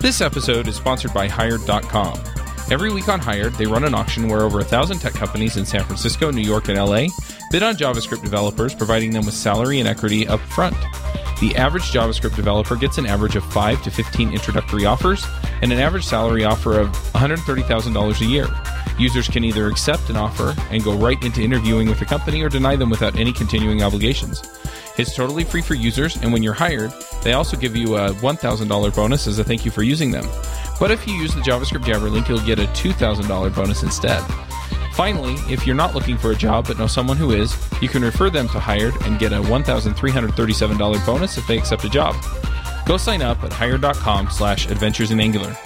This episode is sponsored by Hired.com. Every week on Hired, they run an auction where over a thousand tech companies in San Francisco, New York, and LA bid on JavaScript developers, providing them with salary and equity up front. The average JavaScript developer gets an average of 5 to 15 introductory offers and an average salary offer of $130,000 a year. Users can either accept an offer and go right into interviewing with the company or deny them without any continuing obligations. It's totally free for users, and when you're hired, they also give you a $1,000 bonus as a thank you for using them. But if you use the JavaScript Jabber link, you'll get a $2,000 bonus instead. Finally, if you're not looking for a job but know someone who is, you can refer them to Hired and get a $1,337 bonus if they accept a job. Go sign up at hired.com slash adventures in Angular.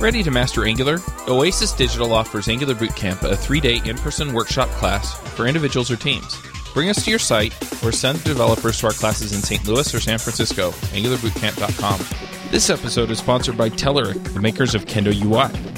Ready to master Angular? Oasis Digital offers Angular Bootcamp, a three-day in-person workshop class for individuals or teams. Bring us to your site or send developers to our classes in St. Louis or San Francisco, angularbootcamp.com. This episode is sponsored by Telerik, the makers of Kendo UI.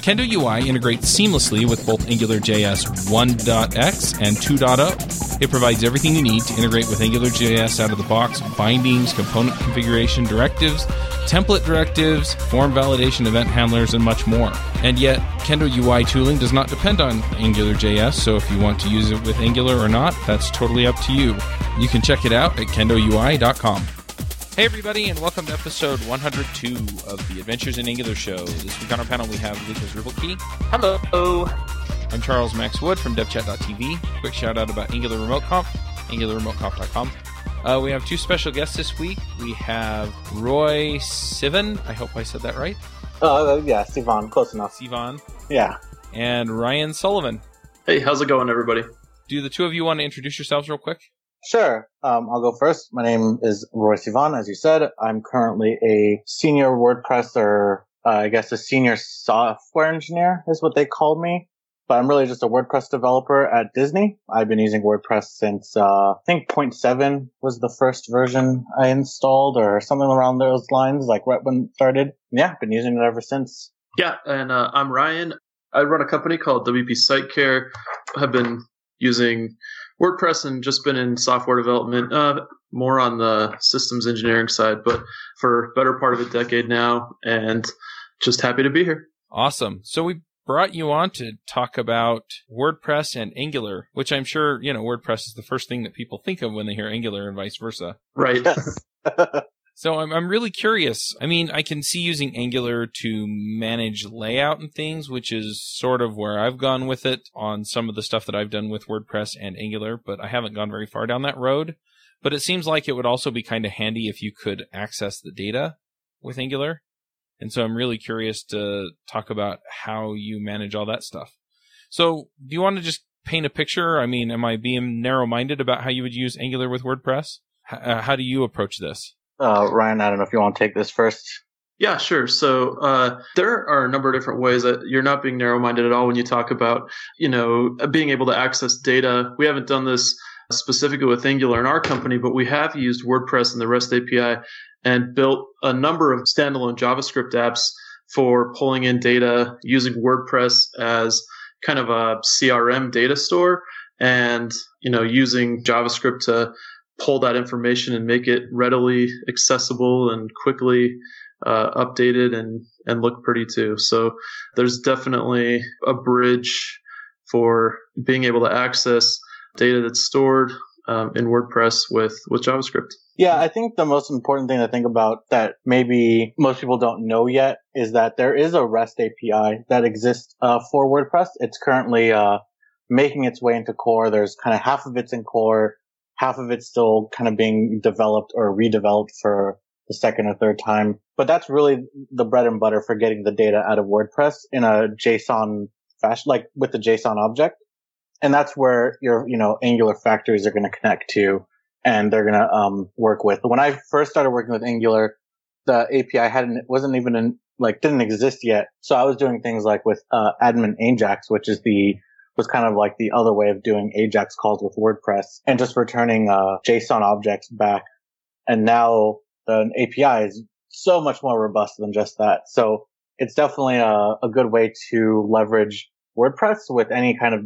Kendo UI integrates seamlessly with both AngularJS 1.x and 2.0. It provides everything you need to integrate with AngularJS out of the box bindings, component configuration, directives, template directives, form validation, event handlers, and much more. And yet, Kendo UI tooling does not depend on AngularJS, so if you want to use it with Angular or not, that's totally up to you. You can check it out at kendoui.com. Hey, everybody, and welcome to episode 102 of the Adventures in Angular show. This week on our panel, we have Lukas Ruebbelke. Hello. I'm Charles Max Wood from devchat.tv. Quick shout out about Angular Remote Conf, angularremoteconf.com. Uh, we have two special guests this week. We have Roy Sivan. I hope I said that right. Uh, yeah, Sivan, close enough. Sivan. Yeah. And Ryan Sullivan. Hey, how's it going, everybody? Do the two of you want to introduce yourselves real quick? Sure. Um, I'll go first. My name is Roy Sivan, as you said. I'm currently a senior WordPress or uh, I guess a senior software engineer is what they called me. But I'm really just a WordPress developer at Disney. I've been using WordPress since, uh, I think 0.7 was the first version I installed or something around those lines, like right when it started. Yeah, been using it ever since. Yeah, and uh, I'm Ryan. I run a company called WP Site Care. Have been using WordPress and just been in software development, uh, more on the systems engineering side, but for better part of a decade now, and just happy to be here. Awesome. So we brought you on to talk about WordPress and Angular, which I'm sure, you know, WordPress is the first thing that people think of when they hear Angular and vice versa. Right. So I'm I'm really curious. I mean, I can see using Angular to manage layout and things, which is sort of where I've gone with it on some of the stuff that I've done with WordPress and Angular, but I haven't gone very far down that road. But it seems like it would also be kind of handy if you could access the data with Angular. And so I'm really curious to talk about how you manage all that stuff. So do you want to just paint a picture? I mean, am I being narrow minded about how you would use Angular with WordPress? H- uh, how do you approach this? Uh, Ryan, I don't know if you want to take this first. Yeah, sure. So uh, there are a number of different ways that you're not being narrow-minded at all when you talk about, you know, being able to access data. We haven't done this specifically with Angular in our company, but we have used WordPress and the REST API and built a number of standalone JavaScript apps for pulling in data using WordPress as kind of a CRM data store and, you know, using JavaScript to pull that information and make it readily accessible and quickly uh, updated and and look pretty too. So there's definitely a bridge for being able to access data that's stored um, in WordPress with with JavaScript. Yeah, I think the most important thing to think about that maybe most people don't know yet is that there is a REST API that exists uh, for WordPress. It's currently uh, making its way into core. There's kind of half of it's in core half of it's still kind of being developed or redeveloped for the second or third time. But that's really the bread and butter for getting the data out of WordPress in a JSON fashion, like with the JSON object. And that's where your, you know, Angular factories are going to connect to and they're going to, um, work with. When I first started working with Angular, the API hadn't, wasn't even in, like, didn't exist yet. So I was doing things like with, uh, admin Ajax, which is the was kind of like the other way of doing Ajax calls with WordPress and just returning uh, JSON objects back. And now the API is so much more robust than just that. So it's definitely a, a good way to leverage WordPress with any kind of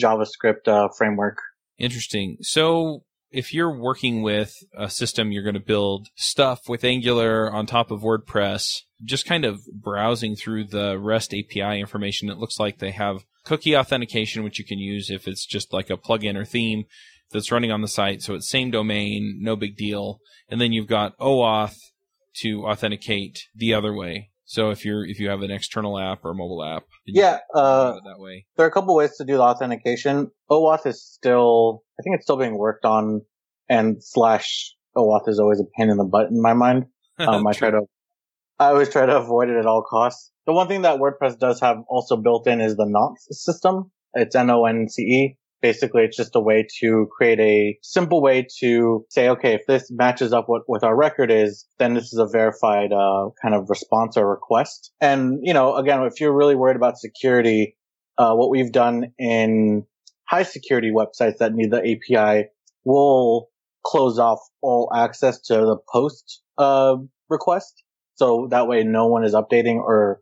JavaScript uh, framework. Interesting. So if you're working with a system, you're going to build stuff with Angular on top of WordPress. just kind of browsing through the REST API information, it looks like they have cookie authentication, which you can use if it's just like a plugin or theme that's running on the site. So it's same domain, no big deal. And then you've got OAuth to authenticate the other way. So if you're if you have an external app or a mobile app, yeah, uh, that way. There are a couple ways to do the authentication. OAuth is still, I think it's still being worked on, and slash OAuth is always a pain in the butt in my mind. Um, I try to, I always try to avoid it at all costs. The one thing that WordPress does have also built in is the nonce system. It's N-O-N-C-E. Basically, it's just a way to create a simple way to say, okay, if this matches up what with our record is, then this is a verified uh, kind of response or request. And you know, again, if you're really worried about security, uh, what we've done in high security websites that need the API will close off all access to the post uh, request. So that way no one is updating or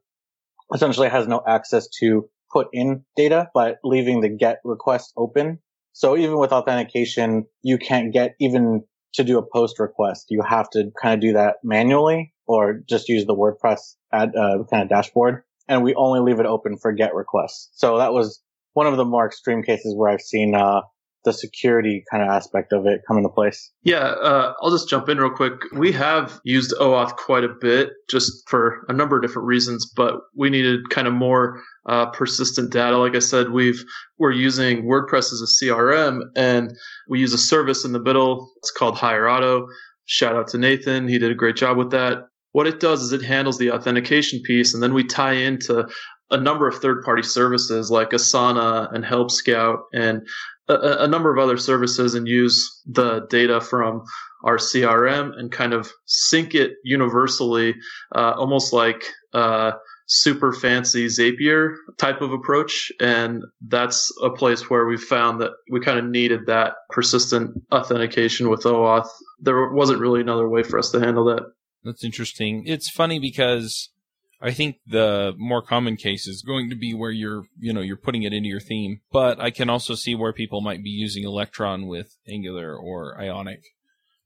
essentially has no access to put in data, but leaving the get request open. So even with authentication, you can't get even to do a post request. You have to kind of do that manually or just use the WordPress ad, uh, kind of dashboard. And we only leave it open for get requests. So that was one of the more extreme cases where I've seen, uh, the security kind of aspect of it come into place? Yeah, uh, I'll just jump in real quick. We have used OAuth quite a bit just for a number of different reasons, but we needed kind of more uh, persistent data. Like I said, we've we're using WordPress as a CRM, and we use a service in the middle. It's called Hire Otto. Shout out to Nathan; he did a great job with that. What it does is it handles the authentication piece, and then we tie into a number of third-party services like Asana and Help Scout and a, a, number of other services and use the data from our CRM and kind of sync it universally, uh, almost like uh, super fancy Zapier type of approach. And that's a place where we found that we kind of needed that persistent authentication with OAuth. There wasn't really another way for us to handle that. That's interesting. It's funny because I think the more common case is going to be where you're, you know, you're putting it into your theme. But I can also see where people might be using Electron with Angular or Ionic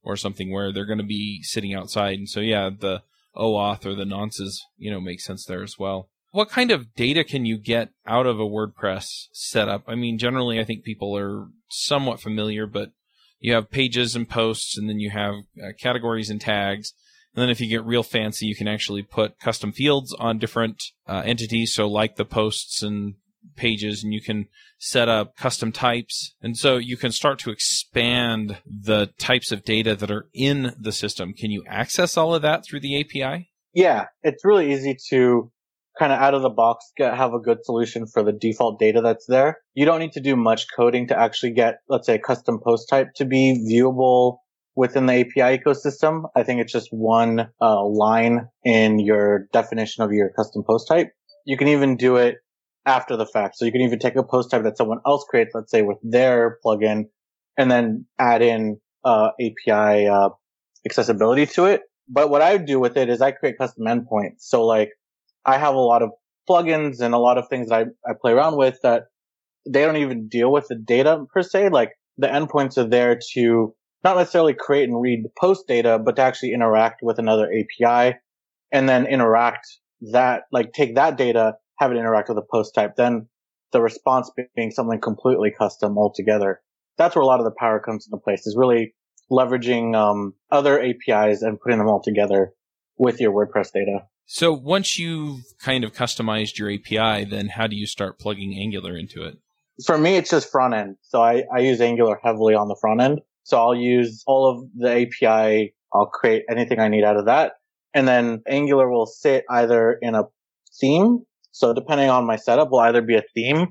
or something where they're going to be sitting outside. And so, yeah, the OAuth or the nonces, you know, makes sense there as well. What kind of data can you get out of a WordPress setup? I mean, generally, I think people are somewhat familiar, but you have pages and posts, and then you have uh, categories and tags and then if you get real fancy, you can actually put custom fields on different uh, entities. So like the posts and pages and you can set up custom types. And so you can start to expand the types of data that are in the system. Can you access all of that through the API? Yeah, it's really easy to kind of out of the box get, have a good solution for the default data that's there. You don't need to do much coding to actually get, let's say, a custom post type to be viewable within the API ecosystem. I think it's just one uh, line in your definition of your custom post type. You can even do it after the fact. So you can even take a post type that someone else creates, let's say with their plugin, and then add in uh, API uh, accessibility to it. But what I do with it is I create custom endpoints. So like I have a lot of plugins and a lot of things that I, I play around with that they don't even deal with the data per se. Like the endpoints are there to not necessarily create and read post data, but to actually interact with another API and then interact that, like take that data, have it interact with a post type, then the response being something completely custom altogether. That's where a lot of the power comes into place is really leveraging um, other APIs and putting them all together with your WordPress data. So once you've kind of customized your API, then how do you start plugging Angular into it? For me, it's just front end. So I, I use Angular heavily on the front end. So I'll use all of the API. I'll create anything I need out of that. And then Angular will sit either in a theme. So depending on my setup will either be a theme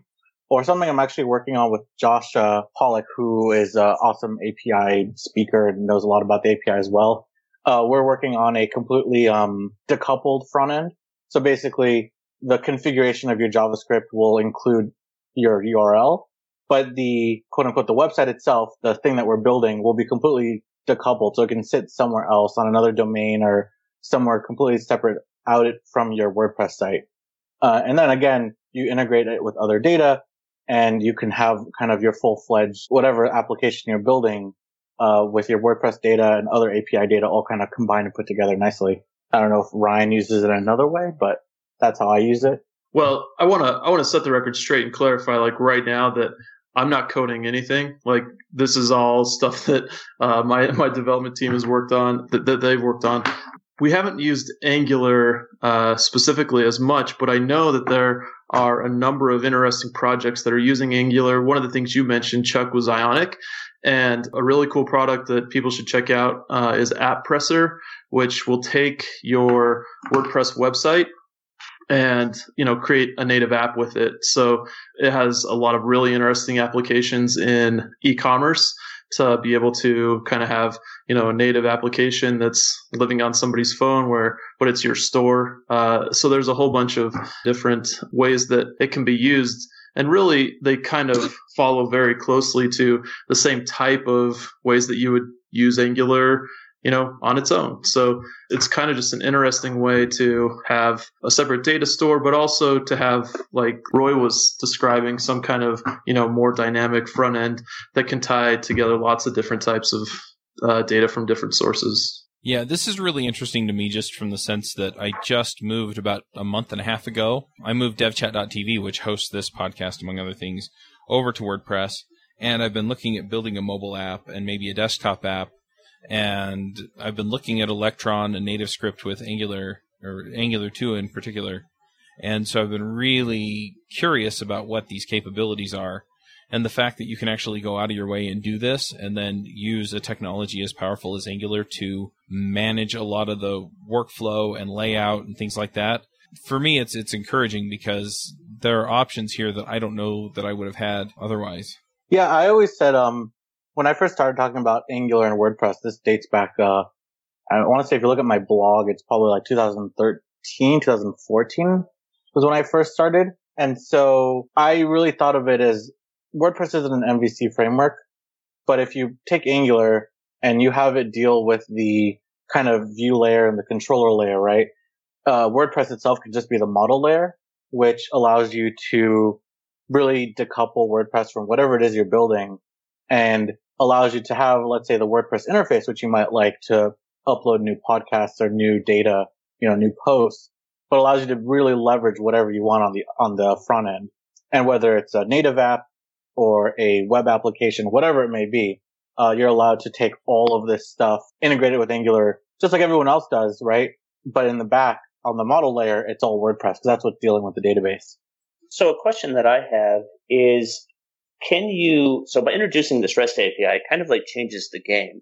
or something I'm actually working on with Josh uh, Pollock, who is an awesome API speaker and knows a lot about the API as well. Uh, we're working on a completely um, decoupled front end. So basically, the configuration of your JavaScript will include your URL, but the quote unquote the website itself, the thing that we're building will be completely decoupled. So it can sit somewhere else on another domain or somewhere completely separate out it from your WordPress site. Uh, and then again, you integrate it with other data and you can have kind of your full fledged whatever application you're building, uh, with your WordPress data and other API data all kind of combined and put together nicely. I don't know if Ryan uses it another way, but that's how I use it. Well, I want to I want to set the record straight and clarify like right now that I'm not coding anything. Like this is all stuff that uh, my my development team has worked on that, that they've worked on. We haven't used Angular uh, specifically as much, but I know that there are a number of interesting projects that are using Angular. One of the things you mentioned, Chuck, was Ionic. And a really cool product that people should check out uh, is AppPresser, which will take your WordPress website and you know create a native app with it. So it has a lot of really interesting applications in e-commerce to be able to kind of have you know a native application that's living on somebody's phone where but it's your store uh, so there's a whole bunch of different ways that it can be used and really they kind of follow very closely to the same type of ways that you would use angular you know, on its own. So it's kind of just an interesting way to have a separate data store, but also to have, like Roy was describing, some kind of, you know, more dynamic front end that can tie together lots of different types of uh, data from different sources. Yeah, this is really interesting to me just from the sense that I just moved about a month and a half ago. I moved devchat.tv, which hosts this podcast, among other things, over to WordPress. And I've been looking at building a mobile app and maybe a desktop app and I've been looking at Electron and NativeScript with Angular or Angular 2 in particular. And so I've been really curious about what these capabilities are and the fact that you can actually go out of your way and do this and then use a technology as powerful as Angular to manage a lot of the workflow and layout and things like that. For me, it's, it's encouraging because there are options here that I don't know that I would have had otherwise. Yeah, I always said, um, when I first started talking about Angular and WordPress, this dates back, uh, I want to say if you look at my blog, it's probably like 2013, 2014 was when I first started. And so I really thought of it as WordPress isn't an MVC framework, but if you take Angular and you have it deal with the kind of view layer and the controller layer, right? Uh, WordPress itself could just be the model layer, which allows you to really decouple WordPress from whatever it is you're building and allows you to have, let's say, the WordPress interface, which you might like to upload new podcasts or new data, you know, new posts, but allows you to really leverage whatever you want on the, on the front end. And whether it's a native app or a web application, whatever it may be, uh, you're allowed to take all of this stuff, integrate it with Angular, just like everyone else does, right? But in the back, on the model layer, it's all WordPress because that's what's dealing with the database. So a question that I have is can you, so by introducing this REST API, kind of like changes the game.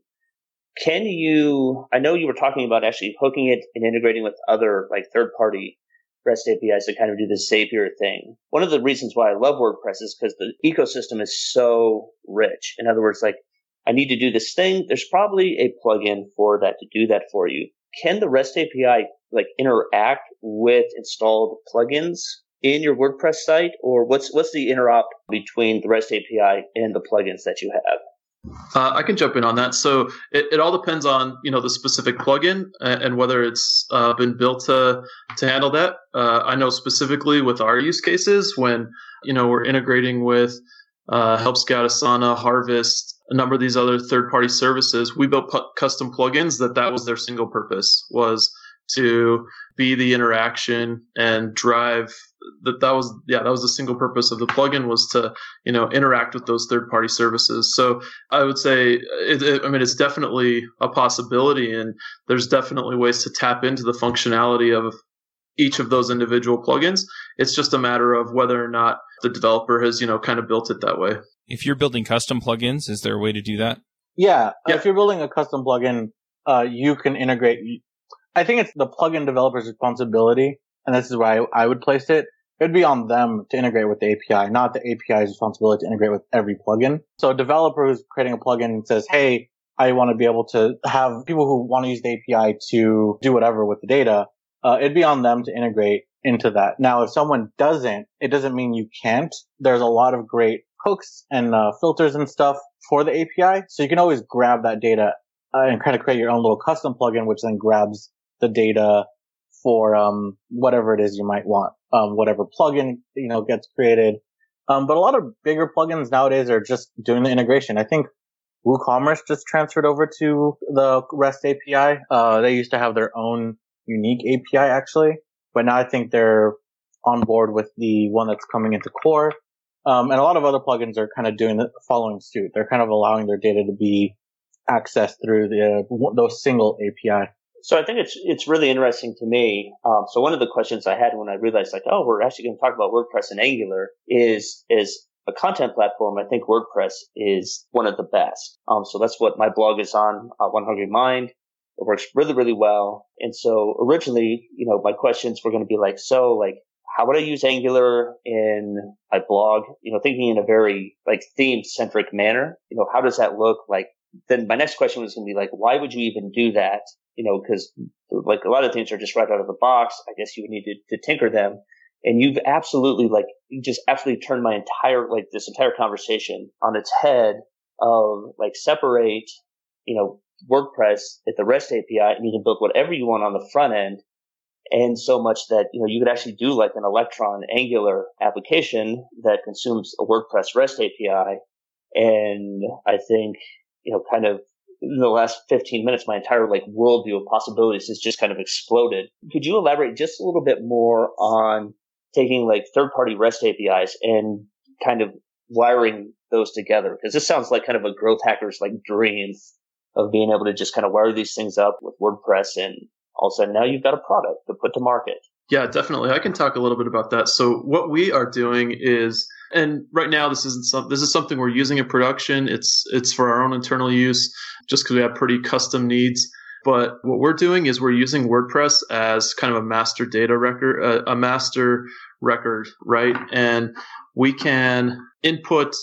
Can you, I know you were talking about actually hooking it and integrating with other like third party REST APIs to kind of do the Zapier thing. One of the reasons why I love WordPress is because the ecosystem is so rich. In other words, like I need to do this thing. There's probably a plugin for that to do that for you. Can the REST API like interact with installed plugins in your WordPress site, or what's what's the interop between the REST API and the plugins that you have? Uh, I can jump in on that. So it, it all depends on you know the specific plugin and whether it's uh, been built to to handle that. Uh, I know specifically with our use cases when you know we're integrating with uh, Help Scout, Asana, Harvest, a number of these other third party services. We built pu- custom plugins that that was their single purpose was to be the interaction and drive that that was yeah that was the single purpose of the plugin was to you know interact with those third party services so i would say it, it, i mean it's definitely a possibility and there's definitely ways to tap into the functionality of each of those individual plugins it's just a matter of whether or not the developer has you know kind of built it that way if you're building custom plugins is there a way to do that yeah, yeah. if you're building a custom plugin uh, you can integrate I think it's the plugin developer's responsibility, and this is where I, I would place it. It'd be on them to integrate with the API, not the API's responsibility to integrate with every plugin. So a developer who's creating a plugin and says, Hey, I want to be able to have people who want to use the API to do whatever with the data. Uh, it'd be on them to integrate into that. Now, if someone doesn't, it doesn't mean you can't. There's a lot of great hooks and uh, filters and stuff for the API. So you can always grab that data uh, and kind of create your own little custom plugin, which then grabs the data for um, whatever it is you might want, um, whatever plugin you know gets created. Um, but a lot of bigger plugins nowadays are just doing the integration. I think WooCommerce just transferred over to the REST API. Uh, they used to have their own unique API actually, but now I think they're on board with the one that's coming into core. Um, and a lot of other plugins are kind of doing the following suit. They're kind of allowing their data to be accessed through the those single API. So I think it's it's really interesting to me. Um, so one of the questions I had when I realized like, oh, we're actually going to talk about WordPress and Angular is is a content platform. I think WordPress is one of the best. Um, so that's what my blog is on, uh, One Hungry Mind. It works really, really well. And so originally, you know, my questions were going to be like, so like, how would I use Angular in my blog? You know, thinking in a very like theme centric manner. You know, how does that look like? Then my next question was going to be like, why would you even do that? You know, because like a lot of things are just right out of the box. I guess you would need to, to tinker them. And you've absolutely like, you just absolutely turned my entire, like this entire conversation on its head of like separate, you know, WordPress at the REST API and you can build whatever you want on the front end and so much that you know you could actually do like an Electron Angular application that consumes a WordPress REST API. And I think you know, kind of in the last 15 minutes, my entire like worldview of possibilities has just kind of exploded. Could you elaborate just a little bit more on taking like third party REST APIs and kind of wiring those together? Because this sounds like kind of a growth hacker's like dream of being able to just kind of wire these things up with WordPress and all of a sudden now you've got a product to put to market. Yeah, definitely. I can talk a little bit about that. So what we are doing is, and right now this isn't some, this is something we're using in production. It's it's for our own internal use, just because we have pretty custom needs. But what we're doing is we're using WordPress as kind of a master data record, uh, a master record, right? And we can input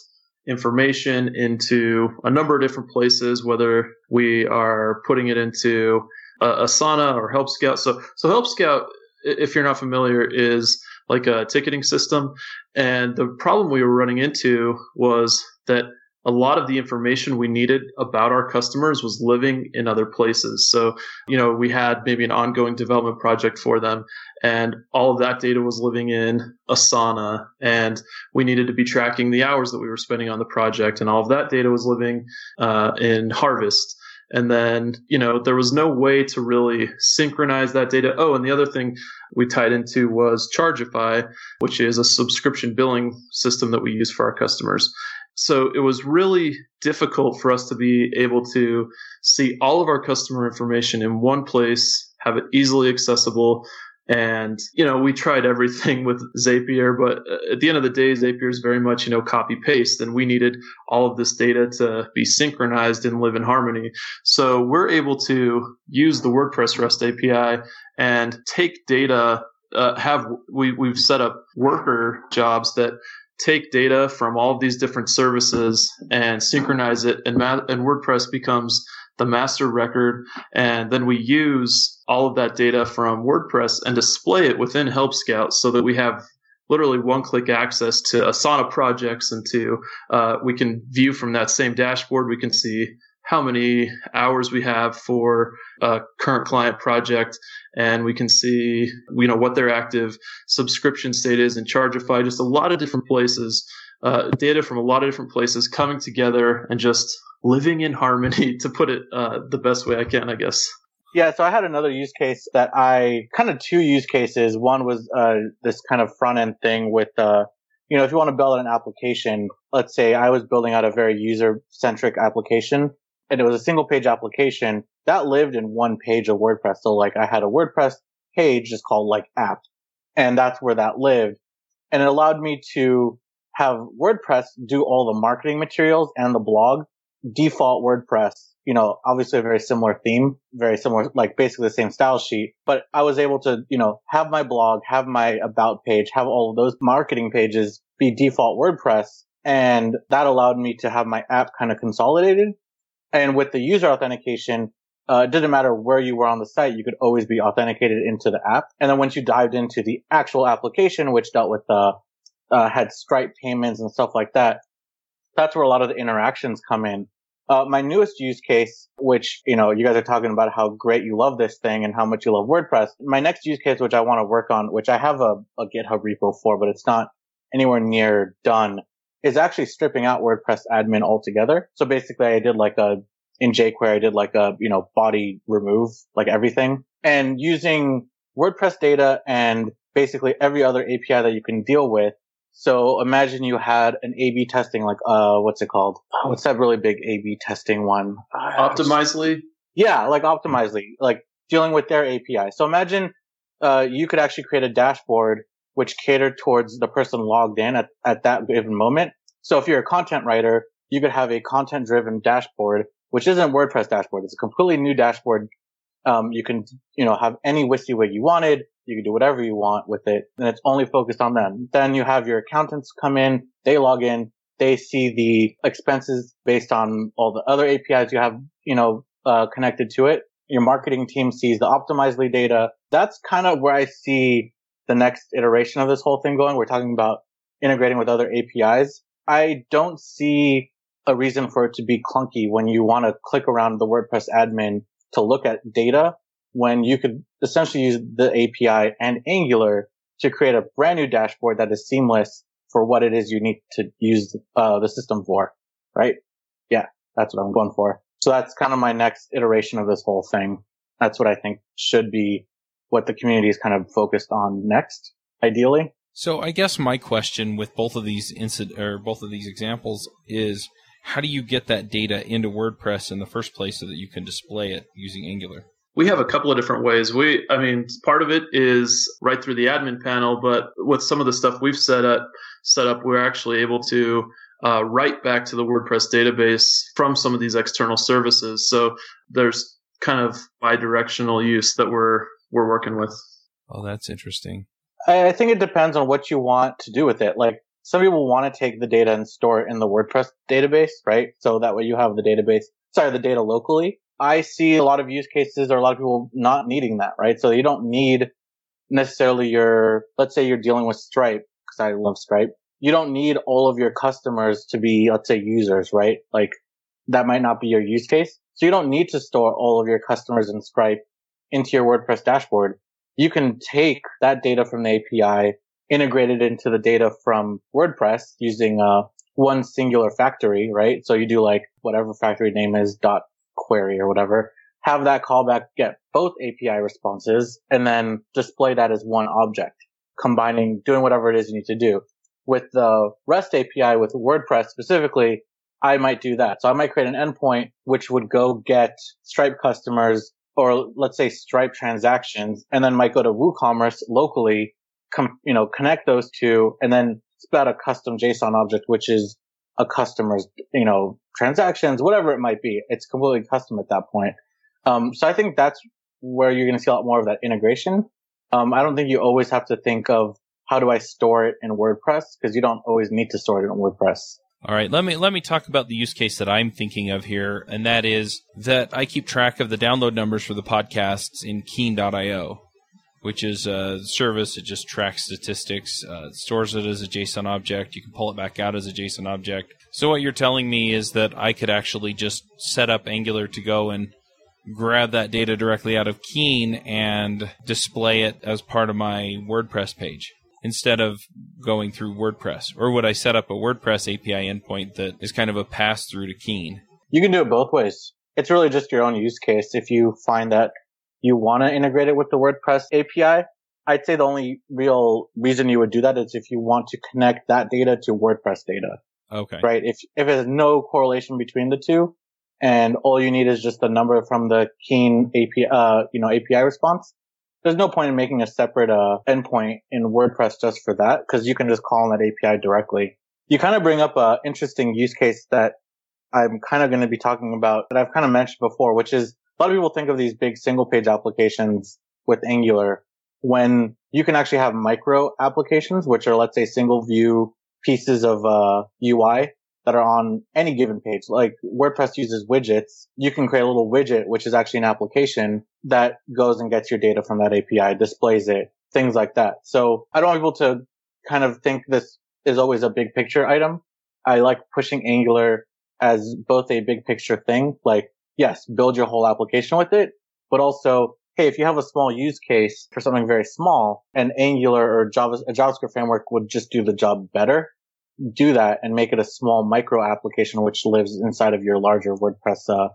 information into a number of different places, whether we are putting it into uh, Asana or Help Scout. So, so Help Scout, if you're not familiar, is like a ticketing system. And the problem we were running into was that a lot of the information we needed about our customers was living in other places. So, you know, we had maybe an ongoing development project for them and all of that data was living in Asana and we needed to be tracking the hours that we were spending on the project and all of that data was living uh, in Harvest. And then, you know, there was no way to really synchronize that data. Oh, and the other thing we tied into was Chargify, which is a subscription billing system that we use for our customers. So it was really difficult for us to be able to see all of our customer information in one place, have it easily accessible, and, you know, we tried everything with Zapier, but uh, at the end of the day, Zapier is very much, you know, copy paste. And we needed all of this data to be synchronized and live in harmony. So we're able to use the WordPress REST API and take data, uh, have, we, we've set up worker jobs that take data from all of these different services and synchronize it and, and WordPress becomes the master record, and then we use all of that data from WordPress and display it within Help Scout so that we have literally one click access to Asana projects and to uh, we can view from that same dashboard. We can see how many hours we have for a current client project and we can see you know what their active subscription state is in chargify just a lot of different places uh, data from a lot of different places coming together and just living in harmony, to put it uh, the best way I can, I guess. Yeah, so I had another use case that I kind of two use cases. One was uh, this kind of front end thing with, uh, you know, if you want to build an application, let's say I was building out a very user centric application and it was a single page application that lived in one page of WordPress. So like I had a WordPress page just called like app and that's where that lived. And it allowed me to have WordPress do all the marketing materials and the blog default WordPress, you know, obviously a very similar theme, very similar, like basically the same style sheet, but I was able to, you know, have my blog, have my about page, have all of those marketing pages be default WordPress. And that allowed me to have my app kind of consolidated. And with the user authentication, uh, it didn't matter where you were on the site, you could always be authenticated into the app. And then once you dived into the actual application, which dealt with, uh, uh, had Stripe payments and stuff like that, that's where a lot of the interactions come in. Uh, my newest use case, which, you know, you guys are talking about how great you love this thing and how much you love WordPress. My next use case, which I want to work on, which I have a, a GitHub repo for, but it's not anywhere near done, is actually stripping out WordPress admin altogether. So basically I did like a, in jQuery, I did like a, you know, body remove, like everything. And using WordPress data and basically every other API that you can deal with. So imagine you had an A/B testing, like uh, what's it called? What's that really big A/B testing one? Optimizely. Yeah, like Optimizely, like dealing with their API. So imagine uh, you could actually create a dashboard which catered towards the person logged in at, at that given moment. So if you're a content writer, you could have a content driven dashboard, which isn't WordPress dashboard. It's a completely new dashboard. Um, you can, you know, have any WYSIWYG you wanted. You can do whatever you want with it and it's only focused on them. Then you have your accountants come in, they log in, they see the expenses based on all the other APIs you have, you know, uh, connected to it. Your marketing team sees the Optimizely data. That's kind of where I see the next iteration of this whole thing going. We're talking about integrating with other APIs. I don't see a reason for it to be clunky when you want to click around the WordPress admin to look at data when you could essentially use the API and Angular to create a brand new dashboard that is seamless for what it is you need to use uh, the system for, right? Yeah, that's what I'm going for. So that's kind of my next iteration of this whole thing. That's what I think should be what the community is kind of focused on next, ideally. So I guess my question with both of these incident or both of these examples is how do you get that data into WordPress in the first place so that you can display it using Angular? We have a couple of different ways. We, I mean, part of it is right through the admin panel, but with some of the stuff we've set up, set up, we're actually able to uh, write back to the WordPress database from some of these external services. So there's kind of bi-directional use that we're we're working with. Oh, that's interesting. I think it depends on what you want to do with it. Like some people want to take the data and store it in the WordPress database, right? So that way you have the database, sorry, the data locally. I see a lot of use cases or a lot of people not needing that, right? So you don't need necessarily your, let's say you're dealing with Stripe, because I love Stripe. You don't need all of your customers to be, let's say users, right? Like that might not be your use case. So you don't need to store all of your customers in Stripe into your WordPress dashboard. You can take that data from the API, integrate it into the data from WordPress using uh, one singular factory, right? So you do like whatever factory name is dot query or whatever, have that callback get both API responses and then display that as one object, combining, doing whatever it is you need to do. With the REST API with WordPress specifically, I might do that. So I might create an endpoint which would go get Stripe customers or let's say Stripe transactions and then might go to WooCommerce locally, com- you know, connect those two and then spit out a custom JSON object, which is a customer's, you know, transactions, whatever it might be. It's completely custom at that point. Um, so I think that's where you're going to see a lot more of that integration. Um, I don't think you always have to think of how do I store it in WordPress because you don't always need to store it in WordPress. All right, let me let me talk about the use case that I'm thinking of here, and that is that I keep track of the download numbers for the podcasts in Keen.io, which is a service that just tracks statistics, uh, stores it as a JSON object. You can pull it back out as a JSON object. So what you're telling me is that I could actually just set up Angular to go and grab that data directly out of Keen and display it as part of my WordPress page instead of going through WordPress? Or would I set up a WordPress API endpoint that is kind of a pass through to Keen? You can do it both ways. It's really just your own use case. If you find that you want to integrate it with the WordPress API, I'd say the only real reason you would do that is if you want to connect that data to WordPress data. Okay. Right? If, if there's no correlation between the two and all you need is just the number from the Keen API, uh, you know, API response, there's no point in making a separate uh, endpoint in WordPress just for that because you can just call on that API directly. You kind of bring up an interesting use case that I'm kind of going to be talking about that I've kind of mentioned before, which is a lot of people think of these big single page applications with Angular when you can actually have micro applications, which are, let's say, single view pieces of uh, UI that are on any given page. Like WordPress uses widgets. You can create a little widget, which is actually an application that goes and gets your data from that API, displays it, things like that. So I don't want people to kind of think this is always a big picture item. I like pushing Angular as both a big picture thing, like yes, build your whole application with it, but also, hey, if you have a small use case for something very small, an Angular or Java, a JavaScript framework would just do the job better do that and make it a small micro application which lives inside of your larger WordPress uh,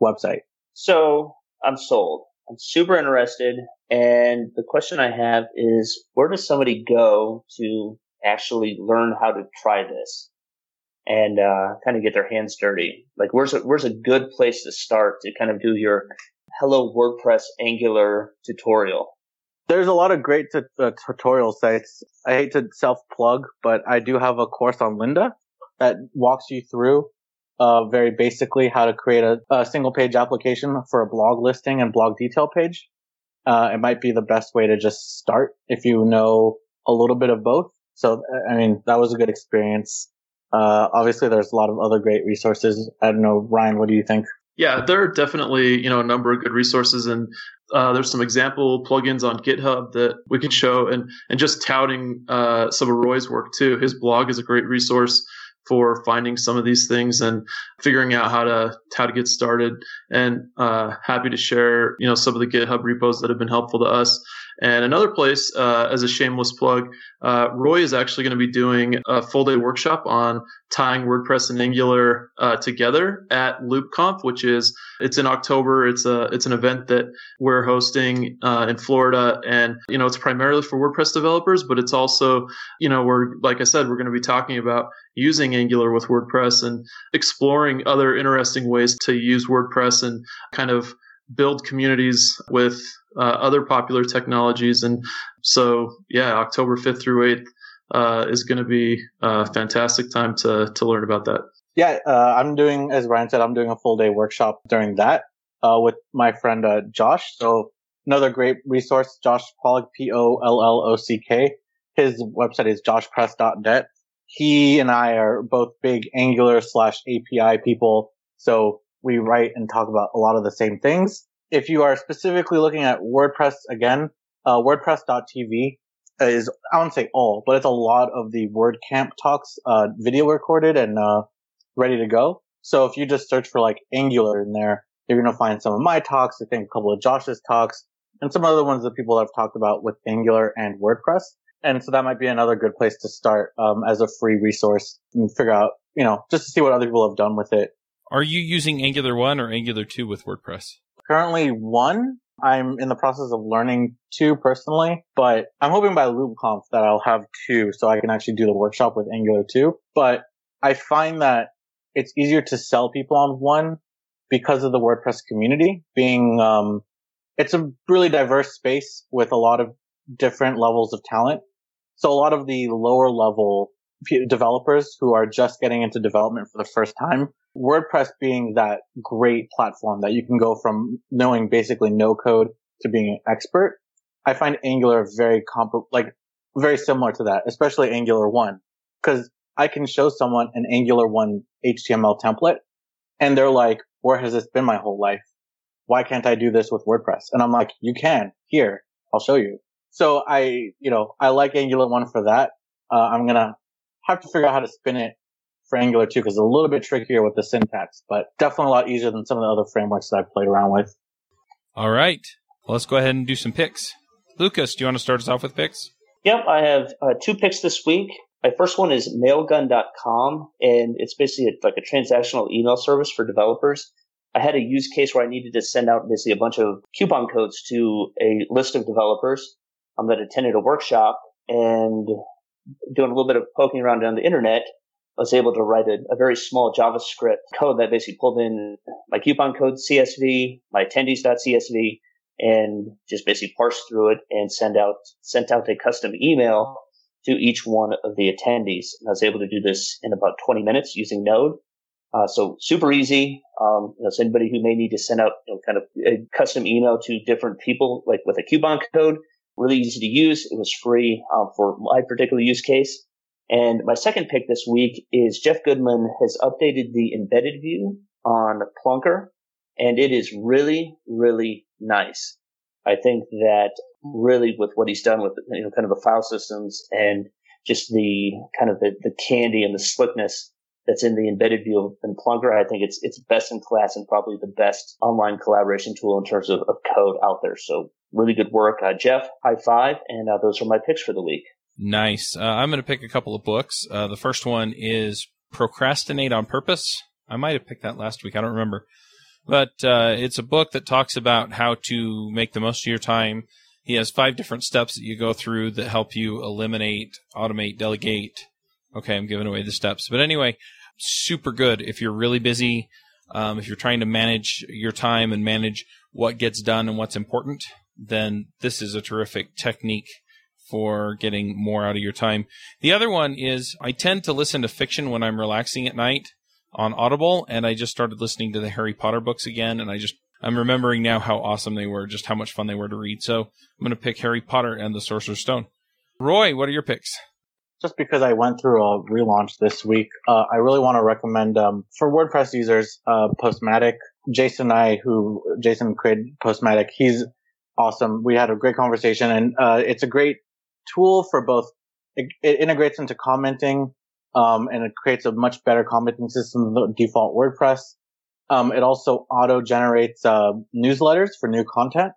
website. So I'm sold. I'm super interested. And the question I have is where does somebody go to actually learn how to try this and uh, kind of get their hands dirty? Like, where's a, where's a good place to start to kind of do your Hello WordPress Angular tutorial? There's a lot of great t- uh, tutorial sites. I hate to self plug, but I do have a course on Lynda that walks you through uh, very basically how to create a, a, single page application for a blog listing and blog detail page. Uh, it might be the best way to just start if you know a little bit of both. So, I mean, that was a good experience. Uh, obviously there's a lot of other great resources. I don't know, Ryan, what do you think? Yeah, there are definitely, you know, a number of good resources and uh, there's some example plugins on GitHub that we can show and, and just touting, uh, some of Roy's work too. His blog is a great resource for finding some of these things and figuring out how to how to get started. And uh, happy to share, you know, some of the GitHub repos that have been helpful to us. And another place, uh, as a shameless plug, uh, Roy is actually going to be doing a full day workshop on tying WordPress and Angular uh, together at LoopConf, which is it's in October. It's a it's an event that we're hosting uh, in Florida, and you know it's primarily for WordPress developers, but it's also you know we're like I said we're going to be talking about using Angular with WordPress and exploring other interesting ways to use WordPress and kind of build communities with uh, other popular technologies. And so, yeah, October 5th through 8th uh, is going to be a fantastic time to, to learn about that. Yeah, uh, I'm doing, as Ryan said, I'm doing a full day workshop during that uh, with my friend uh, Josh. So another great resource, Josh Pollock, P-O-L-L-O-C-K. His website is joshpress.net. He and I are both big Angular slash API people. So we write and talk about a lot of the same things if you are specifically looking at WordPress again, uh, WordPress.tv is, I won't say all, but it's a lot of the WordCamp talks, uh, video recorded and, uh, ready to go. So if you just search for like Angular in there, you're going to find some of my talks. I think a couple of Josh's talks and some other ones that people have talked about with Angular and WordPress. And so that might be another good place to start, um, as a free resource and figure out, you know, just to see what other people have done with it. Are you using Angular 1 or Angular 2 with WordPress? currently one. I'm in the process of learning two personally, but I'm hoping by LoopConf that I'll have two so I can actually do the workshop with Angular 2. But I find that it's easier to sell people on one because of the WordPress community being, um, it's a really diverse space with a lot of different levels of talent. So a lot of the lower level developers who are just getting into development for the first time WordPress being that great platform that you can go from knowing basically no code to being an expert. I find Angular very comp- like very similar to that, especially Angular 1. Cause I can show someone an Angular 1 HTML template and they're like, where has this been my whole life? Why can't I do this with WordPress? And I'm like, you can here. I'll show you. So I, you know, I like Angular 1 for that. Uh, I'm going to have to figure out how to spin it for Angular 2 because it's a little bit trickier with the syntax, but definitely a lot easier than some of the other frameworks that I've played around with. All right. Well, let's go ahead and do some picks. Lukas, do you want to start us off with picks? Yep, I have uh, two picks this week. My first one is mailgun.com, and it's basically a, like a transactional email service for developers. I had a use case where I needed to send out basically a bunch of coupon codes to a list of developers um, that attended a workshop and doing a little bit of poking around on the internet, I was able to write a, a, very small JavaScript code that basically pulled in my coupon code CSV, my attendees.csv, and just basically parsed through it and send out sent out a custom email to each one of the attendees. And I was able to do this in about 20 minutes using Node. Uh, so super easy. Um, you know, so anybody who may need to send out you know, kind of a custom email to different people, like with a coupon code, really easy to use. It was free um, for my particular use case. And my second pick this week is Geoff Goodman has updated the embedded view on Plunker, and it is really, really nice. I think that really with what he's done with you know kind of the file systems and just the kind of the, the candy and the slickness that's in the embedded view in Plunker, I think it's it's best in class and probably the best online collaboration tool in terms of, of code out there. So really good work, uh, Geoff. High five, and uh, those are my picks for the week. Nice. Uh, I'm going to pick a couple of books. Uh, the first one is Procrastinate on Purpose. I might have picked that last week. I don't remember. But uh, it's a book that talks about how to make the most of your time. He has five different steps that you go through that help you eliminate, automate, delegate. Okay, I'm giving away the steps. But anyway, super good if you're really busy, um, if you're trying to manage your time and manage what gets done and what's important, then this is a terrific technique for getting more out of your time. The other one is I tend to listen to fiction when I'm relaxing at night on Audible, and I just started listening to the Harry Potter books again, and I just I'm remembering now how awesome they were, just how much fun they were to read. So I'm going to pick Harry Potter and the Sorcerer's Stone. Roy, what are your picks? Just because I went through a relaunch this week, uh, I really want to recommend um, for WordPress users uh, Postmatic. Jason and I, who Jason created Postmatic, he's awesome. We had a great conversation, and uh, it's a great tool for both. It, it integrates into commenting, um, and it creates a much better commenting system than the default WordPress. Um, it also auto generates uh, newsletters for new content.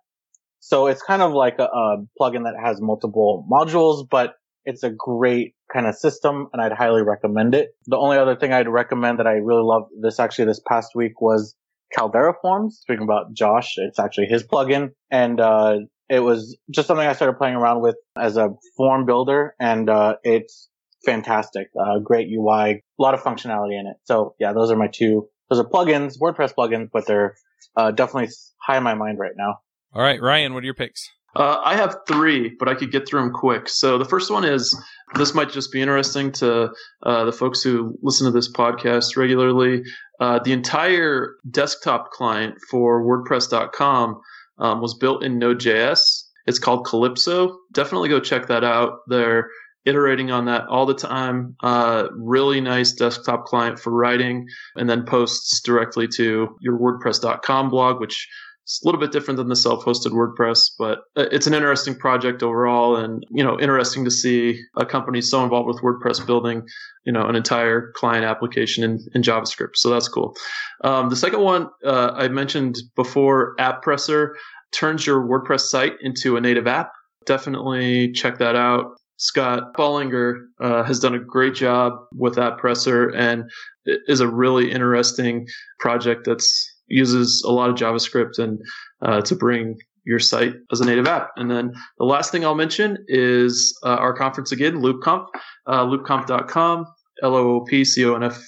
So it's kind of like a, a plugin that has multiple modules, but it's a great kind of system and I'd highly recommend it. The only other thing I'd recommend that I really loved this actually this past week was Caldera Forms. Speaking about Josh, it's actually his plugin and, uh, it was just something I started playing around with as a form builder and, uh, it's fantastic. Uh, great UI, a lot of functionality in it. So yeah, those are my two, those are plugins, WordPress plugins, but they're, uh, definitely high in my mind right now. All right, Ryan, what are your picks? Uh, I have three, but I could get through them quick. So the first one is this might just be interesting to uh, the folks who listen to this podcast regularly. Uh, the entire desktop client for WordPress.com um, was built in Node.js. It's called Calypso. Definitely go check that out. They're iterating on that all the time. Uh, really nice desktop client for writing and then posts directly to your WordPress.com blog, which it's a little bit different than the self-hosted WordPress, but it's an interesting project overall, and you know, interesting to see a company so involved with WordPress building, you know, an entire client application in, in JavaScript. So that's cool. Um, the second one uh, I mentioned before, AppPresser turns your WordPress site into a native app. Definitely check that out. Scott Bolinger uh, has done a great job with AppPresser and is a really interesting project that's uses a lot of JavaScript and uh, to bring your site as a native app. And then the last thing I'll mention is uh, our conference again, LoopConf, uh, loopconf.com, L-O-O-P-C-O-N-F.com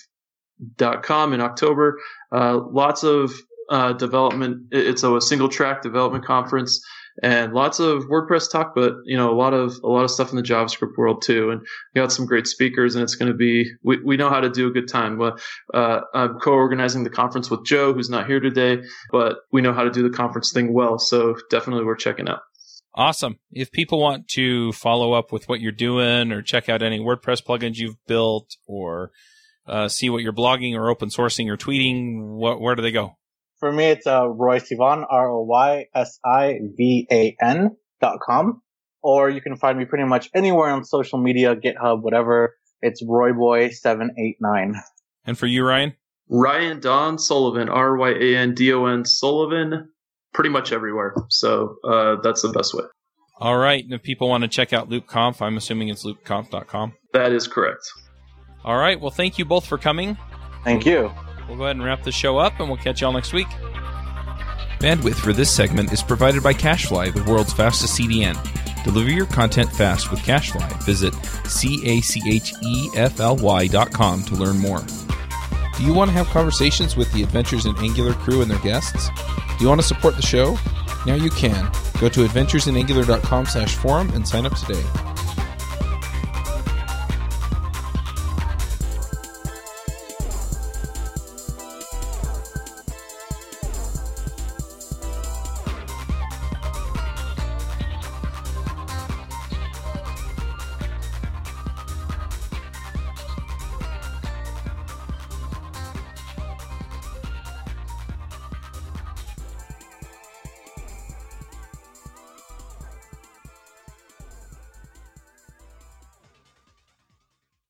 in October. Uh, lots of uh, development. It's a single track development conference and lots of WordPress talk, but you know a lot of a lot of stuff in the JavaScript world too. And we got some great speakers, and it's going to be we, we know how to do a good time. Uh, I'm co-organizing the conference with Joe, who's not here today, but we know how to do the conference thing well. So definitely we're checking out. Awesome. If people want to follow up with what you're doing or check out any WordPress plugins you've built or uh, see what you're blogging or open sourcing or tweeting, what, where do they go? For me, it's uh, Roy Sivan, R-O-Y-S-I-V-A-N dot com. Or you can find me pretty much anywhere on social media, GitHub, whatever. It's RoyBoy789. And for you, Ryan? Ryan Don Sullivan, R-Y-A-N-D-O-N Sullivan, pretty much everywhere. So uh, that's the best way. All right. And if people want to check out LoopConf, I'm assuming it's loopconf.com. That is correct. All right. Well, thank you both for coming. Thank you. We'll go ahead and wrap the show up, and we'll catch y'all next week. Bandwidth for this segment is provided by CacheFly, the world's fastest CDN. Deliver your content fast with CacheFly. Visit C-A-C-H-E-F-L-Y dot com to learn more. Do you want to have conversations with the Adventures in Angular crew and their guests? Do you want to support the show? Now you can. Go to adventuresinangular.com slash forum and sign up today.